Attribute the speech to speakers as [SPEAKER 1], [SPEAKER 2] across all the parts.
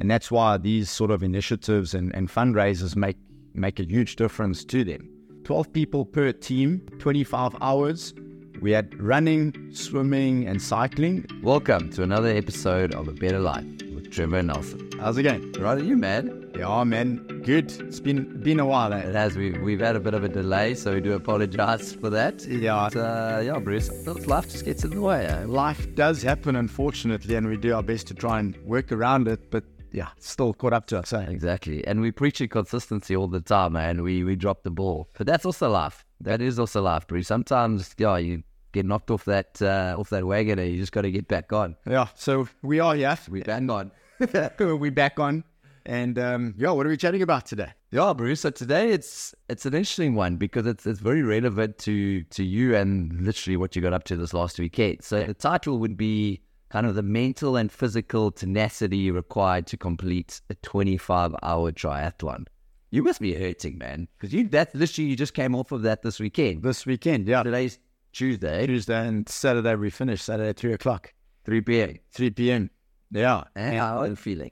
[SPEAKER 1] And that's why these sort of initiatives and, and fundraisers make make a huge difference to them. 12 people per team, 25 hours. We had running, swimming, and cycling.
[SPEAKER 2] Welcome to another episode of A Better Life with Trevor Nelson.
[SPEAKER 1] How's it going?
[SPEAKER 2] Right, are you man?
[SPEAKER 1] Yeah, man. Good. It's been been a while.
[SPEAKER 2] It
[SPEAKER 1] Eh?
[SPEAKER 2] has. We, we've had a bit of a delay, so we do apologize for that.
[SPEAKER 1] Yeah.
[SPEAKER 2] But, uh, yeah, Bruce, life just gets in the way. Eh?
[SPEAKER 1] Life does happen, unfortunately, and we do our best to try and work around it. But yeah, still caught up to us. Eh?
[SPEAKER 2] Exactly. And we preach consistency all the time, man. We we drop the ball. But that's also life. That is also life, Bruce. Sometimes, yeah, you get knocked off that uh, off that wagon and you just got to get back on.
[SPEAKER 1] Yeah. So we are here.
[SPEAKER 2] We're back on.
[SPEAKER 1] We're back on. And um, yeah, what are we chatting about today?
[SPEAKER 2] Yeah, Bruce. So today it's it's an interesting one because it's it's very relevant to to you and literally what you got up to this last weekend. So the title would be kind of the mental and physical tenacity required to complete a 25 hour triathlon. You must be hurting, man, because you that literally you just came off of that this weekend.
[SPEAKER 1] This weekend, yeah.
[SPEAKER 2] Today's Tuesday,
[SPEAKER 1] Tuesday and Saturday we finished. Saturday, 3 o'clock,
[SPEAKER 2] 3 p.m.
[SPEAKER 1] 3 p.m. Yeah.
[SPEAKER 2] And how are you feeling?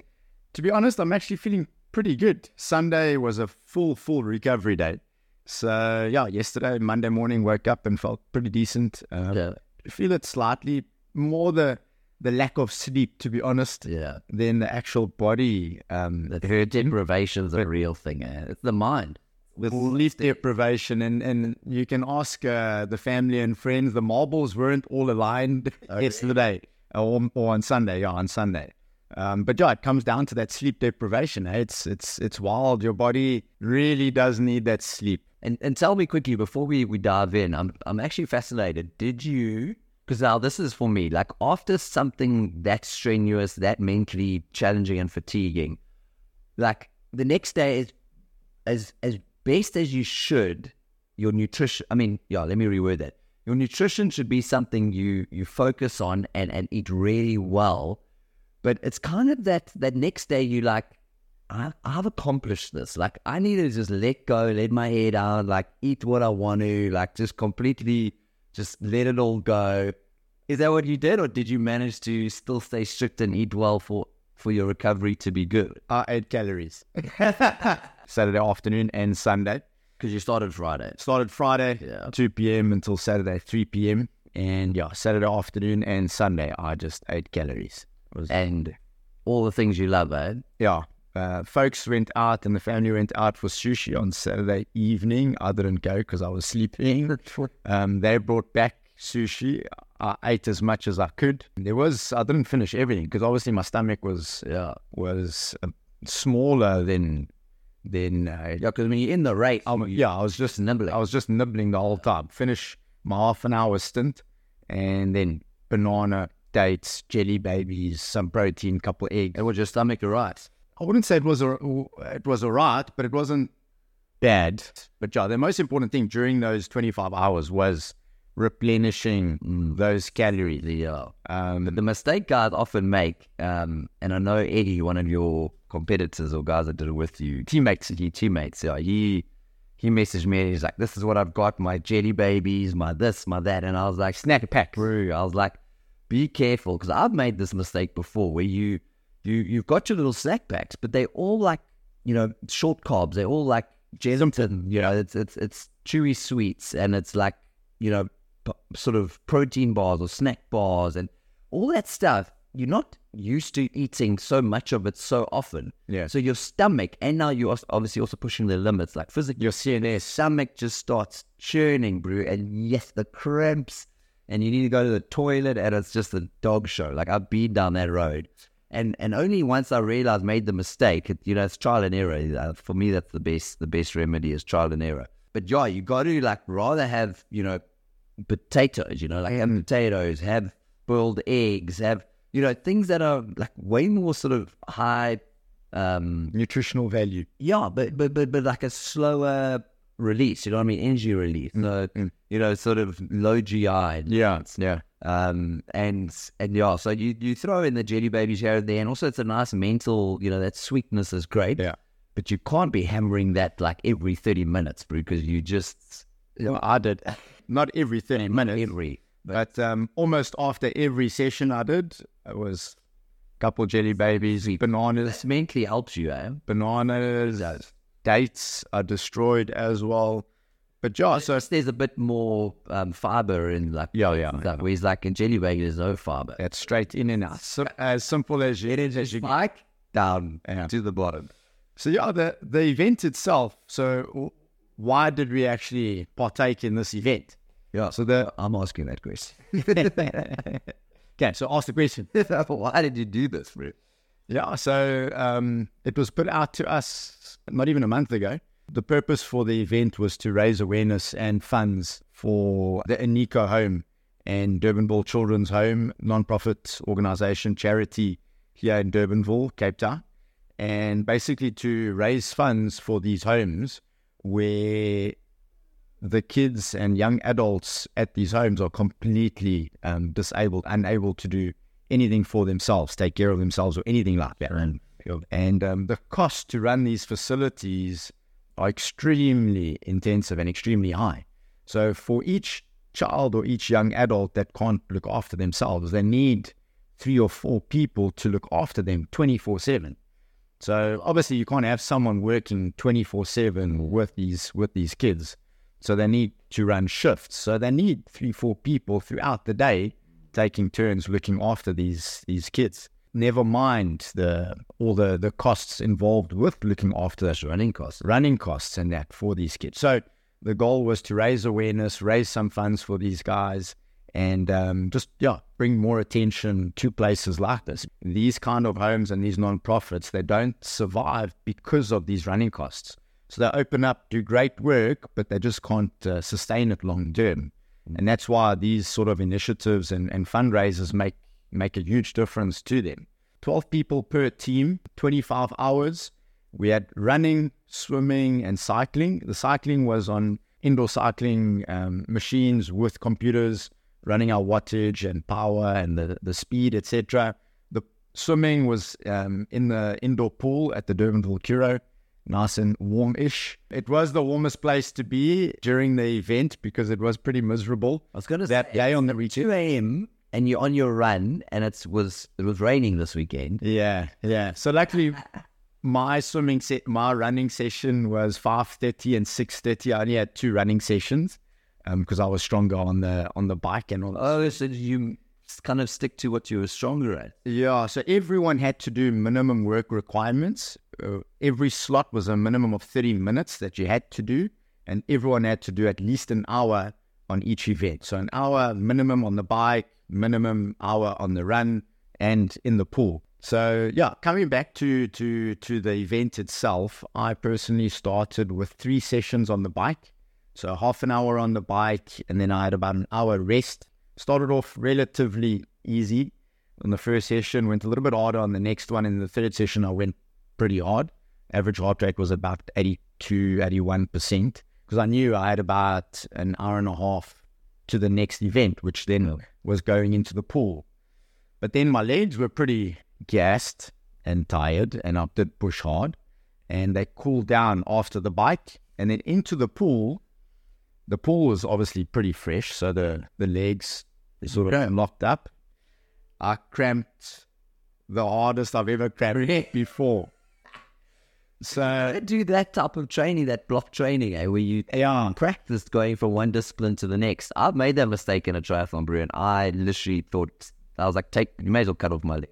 [SPEAKER 1] To be honest, I'm actually feeling pretty good. Sunday was a full, full recovery day. So, yeah, yesterday, Monday morning, woke up and felt pretty decent. Uh,
[SPEAKER 2] Yeah,
[SPEAKER 1] Feel it slightly more the the lack of sleep, to be honest,
[SPEAKER 2] yeah.
[SPEAKER 1] than the actual body. Um,
[SPEAKER 2] That her deprivation's a real thing. Eh? It's the mind.
[SPEAKER 1] with sleep deprivation, and, and you can ask uh, the family and friends. The marbles weren't all aligned yesterday or, or on Sunday. Yeah, on Sunday. Um, but yeah, it comes down to that sleep deprivation. eh? It's it's it's wild. Your body really does need that sleep.
[SPEAKER 2] And and tell me quickly before we, we dive in, I'm I'm actually fascinated. Did you now this is for me, like after something that strenuous, that mentally challenging and fatiguing, like the next day is as as best as you should, your nutrition I mean, yeah, let me reword that. Your nutrition should be something you you focus on and, and eat really well. But it's kind of that that next day you like I, I've accomplished this. Like, I need to just let go, let my head out, like, eat what I want to, like, just completely just let it all go. Is that what you did, or did you manage to still stay strict and eat well for, for your recovery to be good?
[SPEAKER 1] I ate calories. Saturday afternoon and Sunday.
[SPEAKER 2] Because you started Friday.
[SPEAKER 1] Started Friday,
[SPEAKER 2] Yeah.
[SPEAKER 1] 2 p.m. until Saturday, 3 p.m. And yeah, Saturday afternoon and Sunday, I just ate calories. Was
[SPEAKER 2] And all the things you love, eh?
[SPEAKER 1] yeah, uh, folks went out and the family went out for sushi on Saturday evening. I didn't go because I was sleeping. Um, they brought back sushi. I ate as much as I could. There was I didn't finish everything because obviously my stomach was
[SPEAKER 2] Yeah.
[SPEAKER 1] was uh, smaller than than uh,
[SPEAKER 2] Yeah, because when you're in the race,
[SPEAKER 1] I,
[SPEAKER 2] you-
[SPEAKER 1] yeah. I was just
[SPEAKER 2] nibbling.
[SPEAKER 1] I was just nibbling the whole time. Finish my half an hour stint, and then banana, dates, jelly babies, some protein, couple eggs.
[SPEAKER 2] It was your stomach right?
[SPEAKER 1] I wouldn't say it was a, it was alright, but it wasn't bad. But yeah, the most important thing during those 25 hours was replenishing those calories.
[SPEAKER 2] Yeah.
[SPEAKER 1] Um,
[SPEAKER 2] the mistake guys often make, um, and I know Eddie, one of your competitors or guys that did it with you, teammates, your teammates, yeah, he he messaged me and he's like, "This is what I've got: my jelly babies, my this, my that," and I was like, "Snack pack, bro." I was like, "Be careful," because I've made this mistake before, where you you you've got your little snack packs, but they're all like you know short carbs. They're all like gelatin. You know, it's it's it's chewy sweets, and it's like you know p- sort of protein bars or snack bars and all that stuff. You're not used to eating so much of it so often.
[SPEAKER 1] Yeah.
[SPEAKER 2] So your stomach, and now you're obviously also pushing the limits, like physically,
[SPEAKER 1] your CNS.
[SPEAKER 2] stomach just starts churning, bro. And yes, the cramps, and you need to go to the toilet, and it's just a dog show. Like I've been down that road, and and only once I realized made the mistake, it, you know, it's trial and error. Uh, for me, that's the best. The best remedy is trial and error. But yeah, you got to like rather have you know potatoes, you know, like have potatoes, have boiled eggs, have you know things that are like way more sort of high um
[SPEAKER 1] Nutritional value.
[SPEAKER 2] yeah, but but but but like a slower release. You know what I mean? Energy release. So you know, sort of low GI.
[SPEAKER 1] Yeah, yeah.
[SPEAKER 2] Um, and and yeah, so you you throw in the jelly babies here and there, and also it's a nice mental. You know, that sweetness is great.
[SPEAKER 1] Yeah.
[SPEAKER 2] But you can't be hammering that like every thirty minutes, bro, because you just You
[SPEAKER 1] Well, I did. Not every 30 minutes,
[SPEAKER 2] every.
[SPEAKER 1] but um, almost after every session I did, it was couple jelly babies, bananas,
[SPEAKER 2] This mentally helps you, eh?
[SPEAKER 1] bananas, dates are destroyed as well. But yeah, so
[SPEAKER 2] There's a bit more um, fiber in like
[SPEAKER 1] Yeah, yeah,
[SPEAKER 2] That, whereas like in jelly bagel, there's no fiber.
[SPEAKER 1] that's straight in and out. So, as simple as you, as you
[SPEAKER 2] Spike down
[SPEAKER 1] Yeah.
[SPEAKER 2] to the bottom.
[SPEAKER 1] So yeah, the the event itself. So why did we actually partake in this event?
[SPEAKER 2] Yeah.
[SPEAKER 1] So the
[SPEAKER 2] I'm asking that question.
[SPEAKER 1] okay, so ask the question.
[SPEAKER 2] Why did you do this, bro?
[SPEAKER 1] Yeah, so um, it was put out to us not even a month ago. The purpose for the event was to raise awareness and funds for the Aniko Home and Durbanville Children's Home, non-profit organization, charity here in Durbanville, Cape Town, and basically to raise funds for these homes where the kids and young adults at these homes are completely um, disabled, unable to do anything for themselves, take care of themselves, or anything like that. And, and um, the cost to run these facilities are extremely intensive and extremely high. So for each child or each young adult that can't look after themselves, they need three or four people to look after them 24 7. So obviously you can't have someone working 24 7 with these with these kids. So they need to run shifts. So they need three, four people throughout the day taking turns looking after these these kids. Never mind the all the, the costs involved with looking after those running costs, running costs and that for these kids. So the goal was to raise awareness, raise some funds for these guys, and um, just yeah, bring more attention to places like this. These kind of homes and these non-profits, they don't survive because of these running costs. So they open up, do great work, but they just can't uh, sustain it long term. And that's why these sort of initiatives and, and fundraisers make make a huge difference to them. 12 people per team, 25 hours. We had running, swimming, and cycling. The cycling was on indoor cycling um, machines with computers running our wattage and power and the, the speed, etc. The swimming was um, in the indoor pool at the Durbanville Curo, nice and warm-ish. It was the warmest place to be during the event because it was pretty miserable.
[SPEAKER 2] I was going to
[SPEAKER 1] that day on the retreat.
[SPEAKER 2] 2 a.m. and you're on your run, and it was it was raining this weekend.
[SPEAKER 1] Yeah, yeah. So luckily, my swimming set, my running session was five thirty and six thirty. I only had two running sessions um, because I was stronger on the on the bike and all.
[SPEAKER 2] Oh, so you kind of stick to what you were stronger at.
[SPEAKER 1] Yeah, so everyone had to do minimum work requirements. Uh, every slot was a minimum of 30 minutes that you had to do, and everyone had to do at least an hour on each event. So, an hour minimum on the bike, minimum hour on the run, and in the pool. So, yeah, coming back to, to, to the event itself, I personally started with three sessions on the bike. So, half an hour on the bike, and then I had about an hour rest started off relatively easy on the first session, went a little bit harder on the next one. In the third session, I went pretty hard. Average heart rate was about 82, 81%, because I knew I had about an hour and a half to the next event, which then was going into the pool. But then my legs were pretty gassed and tired, and I did push hard, and they cooled down after the bike. And then into the pool, the pool was obviously pretty fresh, so the, the legs sort of locked up. I cramped the hardest I've ever cramped before. So
[SPEAKER 2] do that type of training, that block training, eh, where you
[SPEAKER 1] yeah,
[SPEAKER 2] practice going from one discipline to the next. I've made that mistake in a triathlon, bro, and I literally thought I was like, "Take, you may as well cut off my leg."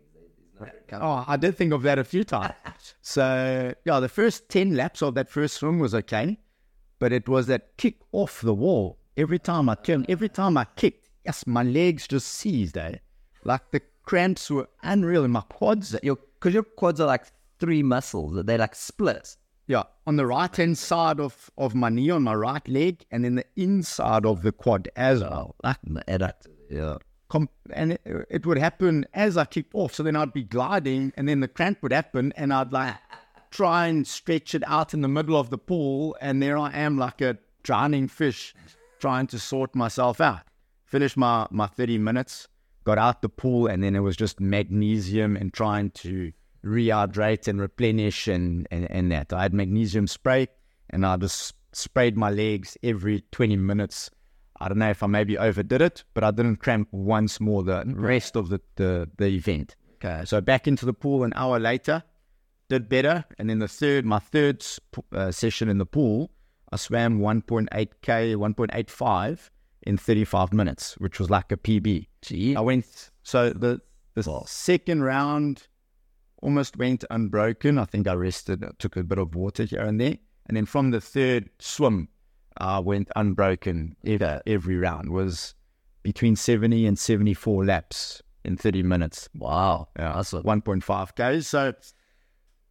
[SPEAKER 1] Oh, I did think of that a few times. So yeah, the first ten laps of that first swim was okay, but it was that kick off the wall every time I turned, every time I kicked. Yes, my legs just seized. Eh? Like the cramps were unreal in my quads.
[SPEAKER 2] Your because your quads are like three muscles; they're like split.
[SPEAKER 1] Yeah, on the right hand side of, of my knee, on my right leg, and then the inside of the quad as well. Like,
[SPEAKER 2] yeah.
[SPEAKER 1] com- and it, it would happen as I kicked off. So then I'd be gliding, and then the cramp would happen, and I'd like try and stretch it out in the middle of the pool, and there I am like a drowning fish, trying to sort myself out. Finished my my thirty minutes, got out the pool, and then it was just magnesium and trying to rehydrate and replenish and, and, and that. I had magnesium spray and I just sprayed my legs every 20 minutes. I don't know if I maybe overdid it, but I didn't cramp once more the rest of the, the, the event.
[SPEAKER 2] Okay.
[SPEAKER 1] So back into the pool an hour later, did better. And then the third, my third uh, session in the pool, I swam 1.8K, 1.85 in 35 minutes, which was like a PB.
[SPEAKER 2] Gee.
[SPEAKER 1] I went, so the, the second round almost went unbroken. I think I rested, took a bit of water here and there. And then from the third swim, I went unbroken every, every round, was between 70 and 74 laps in 30 minutes.
[SPEAKER 2] Wow.
[SPEAKER 1] Yeah,
[SPEAKER 2] Awesome.
[SPEAKER 1] 1.5 Ks. So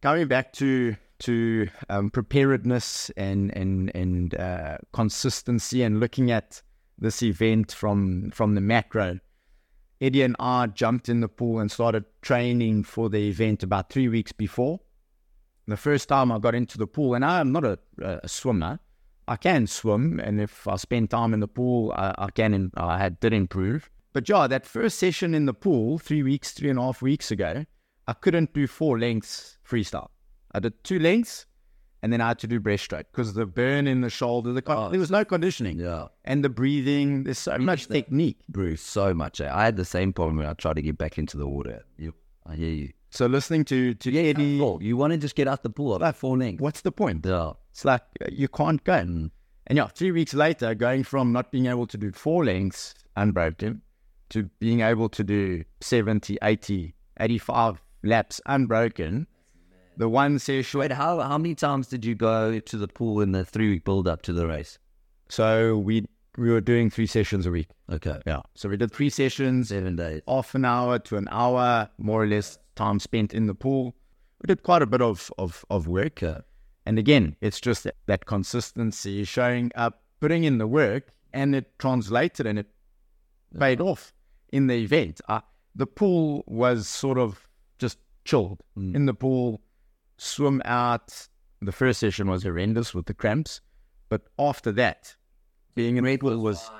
[SPEAKER 1] going back to to um, preparedness and and and uh, consistency and looking at this event from from the macro, Eddie and I jumped in the pool and started training for the event about three weeks before. The first time I got into the pool, and I'm not a, a swimmer. I can swim, and if I spend time in the pool, I, I can. I had did improve. But yeah, that first session in the pool, three weeks, three and a half weeks ago, I couldn't do four lengths freestyle. I did two lengths, and then I had to do breaststroke because the burn in the shoulder, the con-
[SPEAKER 2] Oh,
[SPEAKER 1] there was no conditioning,
[SPEAKER 2] Yeah.
[SPEAKER 1] and the breathing. There's so much technique.
[SPEAKER 2] Bruce, so much. eh? I had the same problem when I tried to get back into the water. You, I hear you.
[SPEAKER 1] So listening to to Eddie,
[SPEAKER 2] Well, you want to just get out the pool at four lengths.
[SPEAKER 1] what's the point?
[SPEAKER 2] Yeah.
[SPEAKER 1] It's like uh, you can't go. And yeah, three weeks later, going from not being able to do four lengths unbroken to being able to do 70, 80, 85 laps unbroken. The one session.
[SPEAKER 2] Wait, how how many times did you go to the pool in the three week build up to the race?
[SPEAKER 1] So we we were doing three sessions a week.
[SPEAKER 2] Okay.
[SPEAKER 1] Yeah. So we did three sessions,
[SPEAKER 2] Seven days.
[SPEAKER 1] half an hour to an hour, more or less time spent in the pool. We did quite a bit of of, of work.
[SPEAKER 2] Okay.
[SPEAKER 1] And again, it's just that, that consistency, showing up, putting in the work, and it translated and it paid off in the event. Uh, the pool was sort of just chilled in the pool, swim out. The first session was horrendous with the cramps, but after that, being in the pool was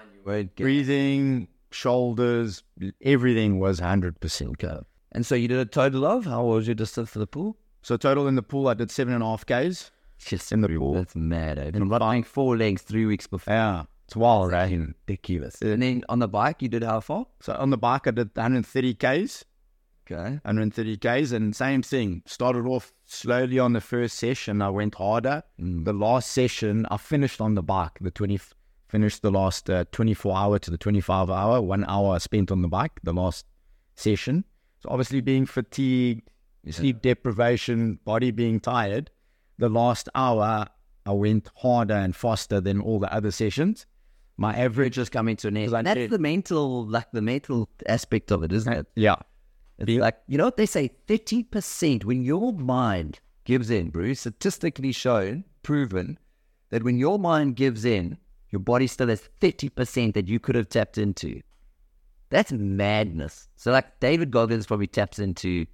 [SPEAKER 1] breathing, shoulders, everything was 100%.
[SPEAKER 2] Okay. And so you did a total of how was your distance for the pool?
[SPEAKER 1] So total in the pool, I did seven and a half Ks.
[SPEAKER 2] Just
[SPEAKER 1] in the pool.
[SPEAKER 2] That's mad. Eh? And flying four lengths three weeks before.
[SPEAKER 1] Yeah, it's wild, right?
[SPEAKER 2] Ridiculous. And then on the bike, you did how far?
[SPEAKER 1] So on the bike, I did 130 Ks,
[SPEAKER 2] Okay.
[SPEAKER 1] 130 Ks, and same thing. Started off slowly on the first session. I went harder. The last session, I finished on the bike. The 20, finished the last uh, 24 hour to the 25 hour. One hour I spent on the bike. The last session. So obviously being fatigued, sleep deprivation, body being tired. The last hour, I went harder and faster than all the other sessions. My average
[SPEAKER 2] Just coming to an end. That's the mental, like the mental aspect of it, isn't it?
[SPEAKER 1] yeah,
[SPEAKER 2] It's like, you know what they say? 30% when your mind gives in, Bruce, statistically shown, proven, that when your mind gives in, your body still has 30% that you could have tapped into. That's madness. So, like, David Goggins probably taps into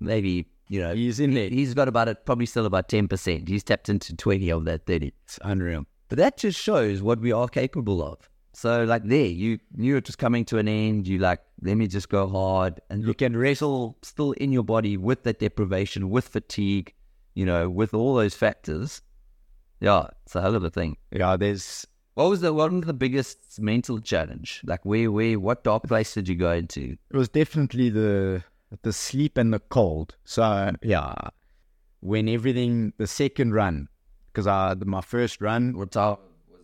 [SPEAKER 2] maybe, you know,
[SPEAKER 1] he's in there.
[SPEAKER 2] he's got about it, probably still about 10%. He's tapped into 20 of that 30.
[SPEAKER 1] It's unreal.
[SPEAKER 2] But that just shows what we are capable of. So, like, there, you knew it was coming to an end. You like, let me just go hard, and you can wrestle still in your body with that deprivation, with fatigue, you know, with all those factors. Yeah, it's a hell of a thing.
[SPEAKER 1] Yeah, there's
[SPEAKER 2] What was the one of the biggest mental challenge? Like, where, where, what dark place did you go into?
[SPEAKER 1] it was definitely the the sleep and the cold. So yeah, when everything the second run because I my first run
[SPEAKER 2] What time?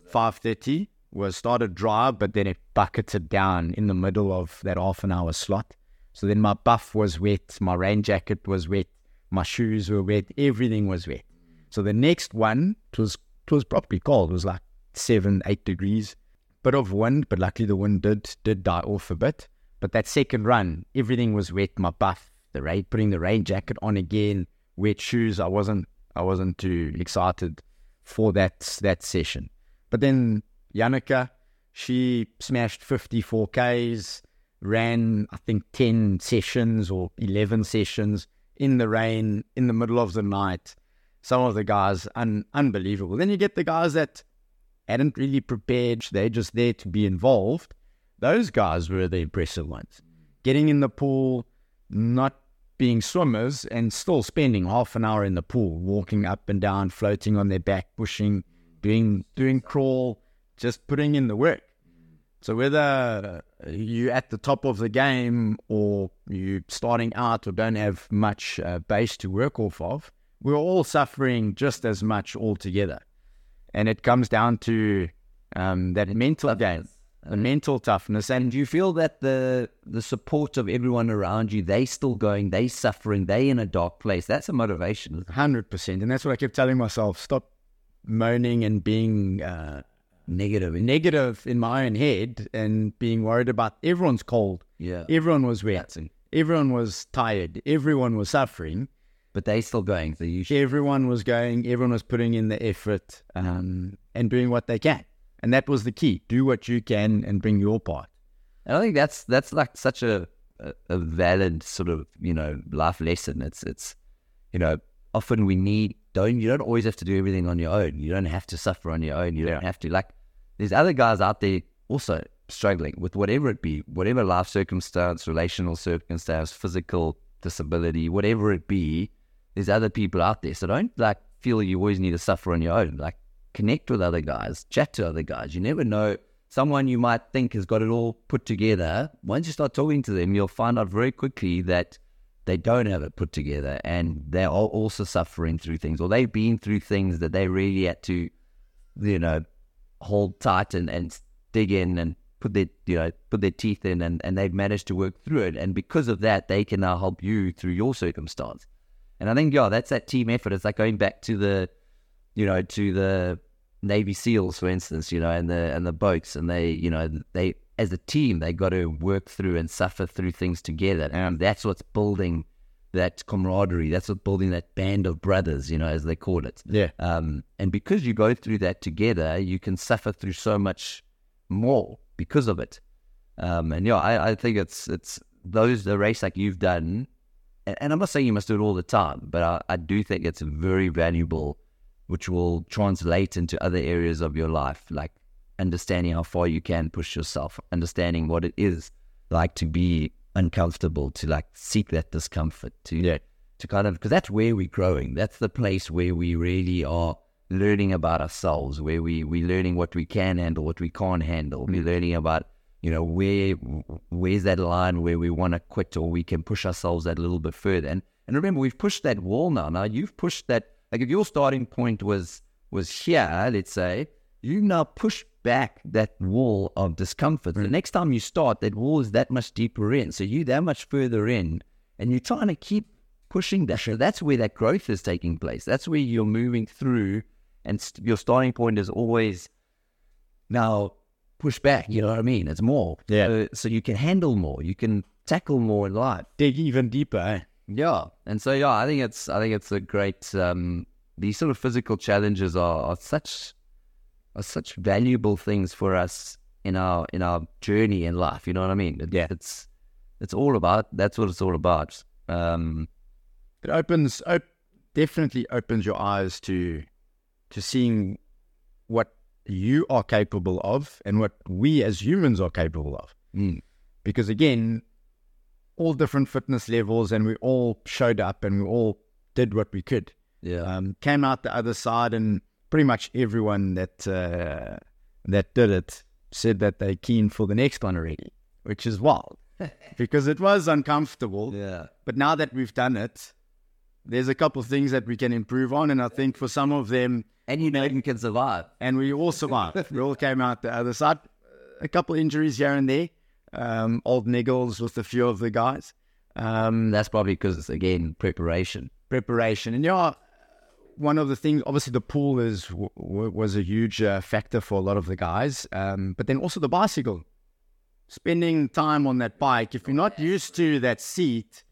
[SPEAKER 1] five thirty was started dry, but then it bucketed down in the middle of that half an hour slot. So then my buff was wet, my rain jacket was wet, my shoes were wet, everything was wet. So the next one it was it was properly cold. It was like seven, eight degrees. Bit of wind, but luckily the wind did did die off a bit. But that second run, everything was wet. My buff, the rain, putting the rain jacket on again, wet shoes. I wasn't I wasn't too excited for that that session. But then Yannicka, she smashed 54 Ks, ran I think 10 sessions or 11 sessions in the rain in the middle of the night. Some of the guys un- unbelievable. Then you get the guys that hadn't really prepared. They're just there to be involved. Those guys were the impressive ones. Getting in the pool, not being swimmers, and still spending half an hour in the pool, walking up and down, floating on their back, pushing, doing doing crawl, just putting in the work. So whether you're at the top of the game or you're starting out or don't have much uh, base to work off of, we're all suffering just as much altogether. And it comes down to um, that mental game, the mental toughness. And
[SPEAKER 2] Do you feel that the the support of everyone around you, they still going, they suffering, they in a dark place? That's a motivation.
[SPEAKER 1] hundred percent, and that's what I kept telling myself: stop moaning and being uh,
[SPEAKER 2] Negative.
[SPEAKER 1] negative in my own head and being worried about everyone's cold.
[SPEAKER 2] Yeah.
[SPEAKER 1] Everyone was wet. Everyone was tired. Everyone was suffering.
[SPEAKER 2] But they still going. So you should,
[SPEAKER 1] Everyone was going. Everyone was putting in the effort um, and doing what they can. And that was the key: do what you can and bring your part.
[SPEAKER 2] and I think that's that's like such a, a a valid sort of you know life lesson. It's it's you know often we need don't you don't always have to do everything on your own. You don't have to suffer on your own. You don't have to like there's other guys out there also struggling with whatever it be, whatever life circumstance, relational circumstance, physical disability, whatever it be. There's other people out there. So don't like feel you always need to suffer on your own. Like connect with other guys, chat to other guys. You never know. Someone you might think has got it all put together. Once you start talking to them, you'll find out very quickly that they don't have it put together and they're also suffering through things or they've been through things that they really had to, you know, hold tight and, and dig in and put their, you know, put their teeth in and, and they've managed to work through it. And because of that, they can now help you through your circumstance. And I think, yeah, that's that team effort. It's like going back to the, you know, to the Navy SEALs, for instance, you know, and the and the boats, and they, you know, they as a team they got to work through and suffer through things together, and that's what's building that camaraderie. That's what building that band of brothers, you know, as they call it.
[SPEAKER 1] Yeah.
[SPEAKER 2] Um, and because you go through that together, you can suffer through so much more because of it. Um, and yeah, I, I think it's it's those the race like you've done, and, and I'm not saying you must do it all the time, but I, I do think it's very valuable, which will translate into other areas of your life, like understanding how far you can push yourself, understanding what it is like to be uncomfortable, to like seek that discomfort, to
[SPEAKER 1] Yeah.
[SPEAKER 2] to kind of because that's where we're growing. That's the place where we really are learning about ourselves, where we we're learning what we can handle, what we can't handle. We're mm. learning about you know where where's that line where we want to quit or we can push ourselves that a little bit further. And and remember, we've pushed that wall now. Now you've pushed that. Like if your starting point was was here, let's say, you now push back that wall of discomfort. The next time you start, that wall is that much deeper in. So you're that much further in, and you're trying to keep pushing that. So that's where that growth is taking place. That's where you're moving through, and st- your starting point is always now push back. You know what I mean? It's more.
[SPEAKER 1] Yeah.
[SPEAKER 2] So, so you can handle more. You can tackle more in life.
[SPEAKER 1] Dig even deeper. Eh?
[SPEAKER 2] Yeah, and so yeah, I think it's I think it's a great. Um, these sort of physical challenges are, are such are such valuable things for us in our in our journey in life. You know what I mean? It-
[SPEAKER 1] Yeah.
[SPEAKER 2] it's it's all about. That's what it's all about. Um,
[SPEAKER 1] It opens, op- definitely opens your eyes to, to seeing what you are capable of and what we as humans are capable of.
[SPEAKER 2] mm,
[SPEAKER 1] Because again, all different fitness levels, and we all showed up and we all did what we could.
[SPEAKER 2] yeah,
[SPEAKER 1] Um, came out the other side, and pretty much everyone that uh, that did it said that they're keen for the next one already, which is wild because it was uncomfortable.
[SPEAKER 2] yeah,
[SPEAKER 1] But now that we've done it, there's a couple of things that we can improve on, and I think for some of them,
[SPEAKER 2] and you know you can survive.
[SPEAKER 1] and we all survived. we all came out the other side. A couple of injuries here and there, um, old niggles with a few of the guys. Um,
[SPEAKER 2] That's probably because it's again preparation.
[SPEAKER 1] preparation, and yeah, one of the things, obviously, the pool is w- w- was a huge uh, factor for a lot of the guys, um, but then also the bicycle. Spending time on that bike, if you're not used to that seat,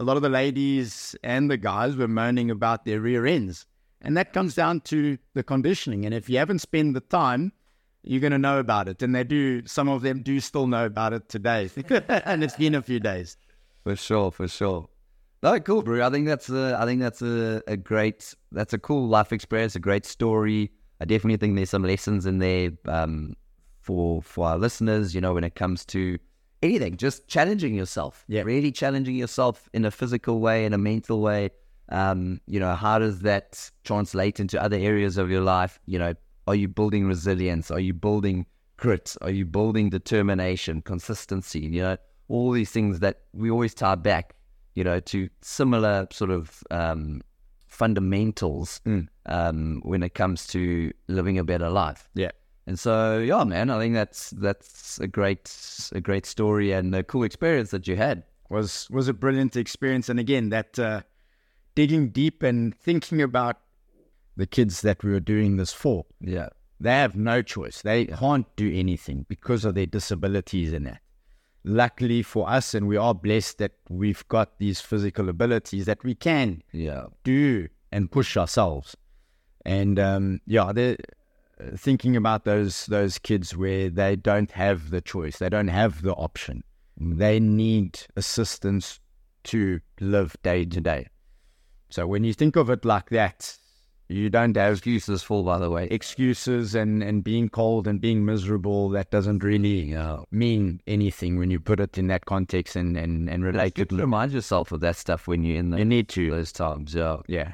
[SPEAKER 1] a lot of the ladies and the guys were moaning about their rear ends. And that comes down to the conditioning. And if you haven't spent the time, you're going to know about it. And they do, some of them do still know about it today. and it's been a few days.
[SPEAKER 2] For sure, for sure. No, cool, bro. I think that's a, I think that's a, a great, that's a cool life experience, a great story. I definitely think there's some lessons in there um, for for our listeners. You know, when it comes to anything, just challenging yourself.
[SPEAKER 1] Yeah.
[SPEAKER 2] really challenging yourself in a physical way, in a mental way. Um, you know, how does that translate into other areas of your life? You know, are you building resilience? Are you building grit? Are you building determination, consistency? You know, all these things that we always tie back, you know, to similar sort of um, fundamentals
[SPEAKER 1] Mm.
[SPEAKER 2] um, when it comes to living a better life.
[SPEAKER 1] Yeah.
[SPEAKER 2] And so, yeah, man, I think that's that's a great a great story and a cool experience that you had.
[SPEAKER 1] was was a brilliant experience. And again, that uh, digging deep and thinking about the kids that we were doing this for,
[SPEAKER 2] Yeah,
[SPEAKER 1] they have no choice. They can't do anything because of their disabilities and that. Luckily for us, and we are blessed that we've got these physical abilities that we can
[SPEAKER 2] yeah,
[SPEAKER 1] do and push ourselves. And um, yeah, they're thinking about those those kids where they don't have the choice, they don't have the option. They need assistance to live day to day. So when you think of it like that, you don't have
[SPEAKER 2] excuses full, by the way.
[SPEAKER 1] excuses and, and being cold and being miserable. That doesn't really uh, mean anything when you put it in that context and, and, and relate
[SPEAKER 2] You
[SPEAKER 1] it.
[SPEAKER 2] remind yourself of that stuff when you're in the,
[SPEAKER 1] You need to.
[SPEAKER 2] those times. Yeah,
[SPEAKER 1] Yeah.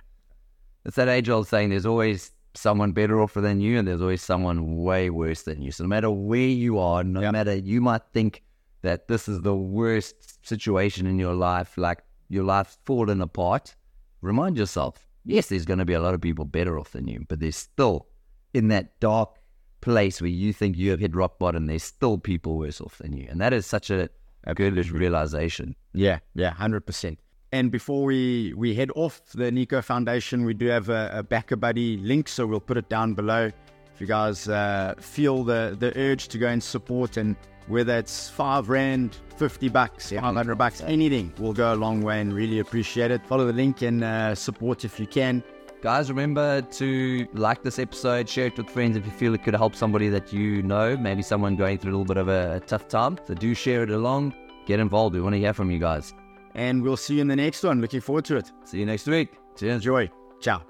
[SPEAKER 2] it's that age old saying. There's always someone better off than you, and there's always someone way worse than you. So no matter where you are, no
[SPEAKER 1] Yeah.
[SPEAKER 2] matter you might think that this is the worst situation in your life, like your life's fallen apart. Remind yourself, yes, there's going to be a lot of people better off than you, but there's still in that dark place where you think you have hit rock bottom. There's still people worse off than you, and that is such a good realization.
[SPEAKER 1] Yeah, yeah, hundred percent. And before we we head off the Aniko Foundation, we do have a, a Back a Buddy link, so we'll put it down below. If you guys uh, feel the the urge to go and support, and whether it's five rand, fifty bucks, five hundred bucks, anything will go a long way, and really appreciate it. Follow the link and uh, support if you can.
[SPEAKER 2] Guys, remember to like this episode, share it with friends if you feel it could help somebody that you know, maybe someone going through a little bit of a, a tough time. So do share it along. Get involved. We want to hear from you guys.
[SPEAKER 1] And we'll see you in the next one. Looking forward to it.
[SPEAKER 2] See you next week. Cheers.
[SPEAKER 1] Enjoy. Ciao.